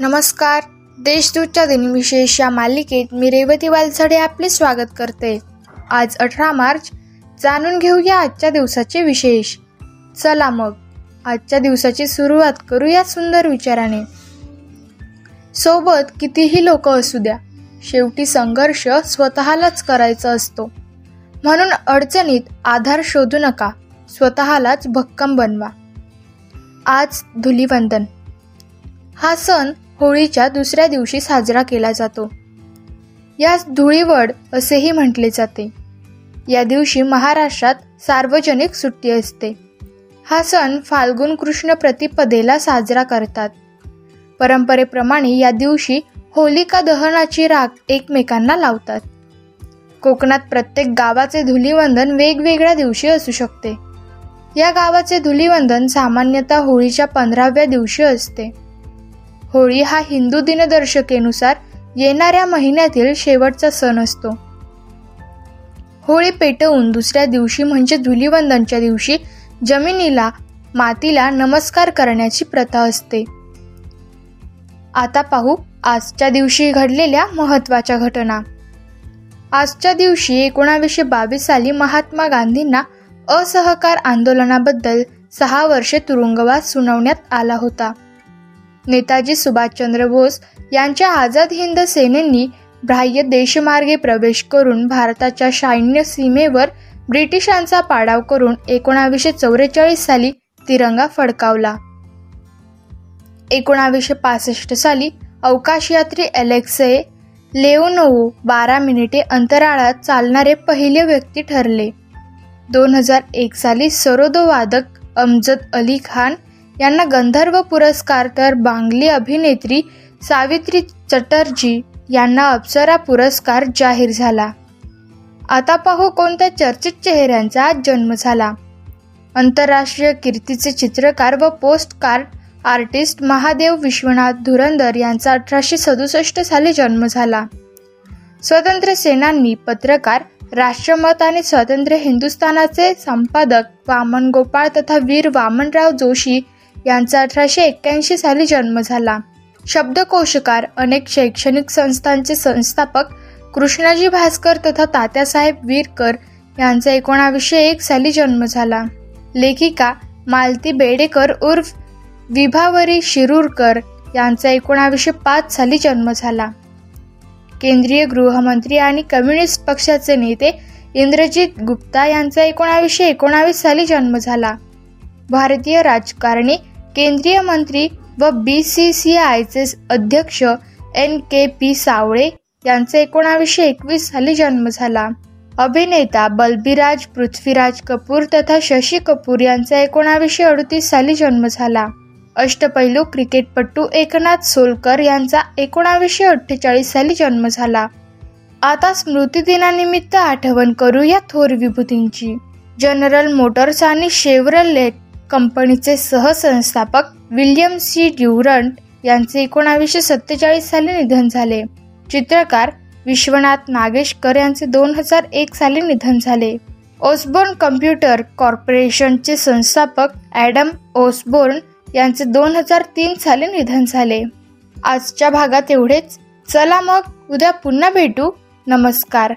नमस्कार. देशदूतच्या दिनविशेष या मालिकेत मी रेवती वालसडे आपले स्वागत करते. आज अठरा मार्च. जाणून घेऊया आजच्या दिवसाचे विशेष. चला मग आजच्या दिवसाची सुरुवात करूया सुंदर विचाराने. सोबत कितीही लोक असू द्या शेवटी संघर्ष स्वतःलाच करायचा असतो. म्हणून अडचणीत आधार शोधू नका स्वतःलाच भक्कम बनवा. आज धुलीवंदन. हा सण होळीच्या दुसऱ्या दिवशी साजरा केला जातो. यास धुळीवड असेही म्हटले जाते. या दिवशी महाराष्ट्रात सार्वजनिक सुट्टी असते. हा सण फाल्गुन कृष्ण प्रतिपदेला साजरा करतात. परंपरेप्रमाणे या दिवशी होलिका दहनाची राख एकमेकांना लावतात. कोकणात प्रत्येक गावाचे धुलीवंदन वेगवेगळ्या दिवशी असू शकते. या गावाचे धुलीवंदन सामान्यतः होळीच्या पंधराव्या दिवशी असते. होळी हा हिंदू दिनदर्शिकेनुसार येणाऱ्या महिन्यातील शेवटचा सण असतो. होळी पेटवून दुसऱ्या दिवशी म्हणजे धुलीवंदनच्या दिवशी जमिनीला मातीला नमस्कार करण्याची प्रथा असते. आता पाहू आजच्या दिवशी घडलेल्या महत्त्वाच्या घटना. आजच्या दिवशी एकोणावीसशे बावीस साली महात्मा गांधींना असहकार आंदोलनाबद्दल सहा वर्षे तुरुंगवास सुनावण्यात आला होता. नेताजी सुभाषचंद्र बोस यांच्या आझाद हिंद सेनेनी बाह्य देशमार्गे प्रवेश करून भारताच्या सैन्य सीमेवर ब्रिटिशांचा पाडाव करून एकोणावीसशे चौवेचाळीस साली तिरंगा फडकावला. एकोणावीसशे पासष्ट साली अवकाशयात्री अलेक्से लेओनोवो बारा मिनिटे अंतराळात चालणारे पहिले व्यक्ती ठरले. दोन हजार एक साली सरोदो वादक अमजद अली खान यांना गंधर्व पुरस्कार तर बांगली अभिनेत्री सावित्री चटर्जी यांना अप्सरा पुरस्कार जाहीर झाला. आता पाहू कोणत्या चर्चित चेहऱ्यांचा आज जन्म झाला. आंतरराष्ट्रीय कीर्तीचे चित्रकार व post card artist Mahadev Vishwanath Dhurandhar यांचा अठराशे सदुसष्ट साली जन्म झाला. स्वतंत्र सेनानी पत्रकार राष्ट्रमत आणि स्वतंत्र हिंदुस्थानाचे संपादक वामन गोपाळ तथा वीर वामनराव जोशी यांचा अठराशे एक्क्याऐंशी साली जन्म झाला. शब्दकोशकार अनेक शैक्षणिक संस्थांचे संस्थापक कृष्णाजी भास्कर तथा तात्यासाहेब वीरकर यांचा एकोणावीसशे एक साली जन्म झाला. लेखिका मालती बेडेकर उर्फ विभावरी शिरूरकर यांचा एकोणावीसशे पाच साली जन्म झाला. केंद्रीय गृहमंत्री आणि कम्युनिस्ट पक्षाचे नेते इंद्रजित गुप्ता यांचा एकोणावीसशे एकोणावीस साली जन्म झाला. भारतीय राजकारणी केंद्रीय मंत्री व बी सी सी आयचे अध्यक्ष एन के पी सावळे यांचा एकोणावीसशे एकवीस साली जन्म झाला. अभिनेता बलबीराज पृथ्वीराज कपूर तथा शशी कपूर यांचा एकोणावीसशे अडतीस साली जन्म झाला. अष्टपैलू क्रिकेटपटू एकनाथ सोलकर यांचा एकोणावीसशे अठ्ठेचाळीस साली जन्म झाला. आता स्मृतिदिनानिमित्त आठवण करू या थोर विभूतींची. जनरल मोटर्स आणि शेवरलेट कंपनीचे सहसंस्थापक विल्यम सी ड्युरंट यांचे एकोणावीसशे सत्तेचाळीस साली निधन झाले. चित्रकार विश्वनाथ नागेशकर यांचे दोन हजार एक साली निधन झाले. ओसबोर्न कम्प्युटर कॉर्पोरेशनचे संस्थापक ॲडम ओसबोर्न यांचे दोन हजार तीन साली निधन झाले. आजच्या भागात एवढेच. चला मग उद्या पुन्हा भेटू. नमस्कार.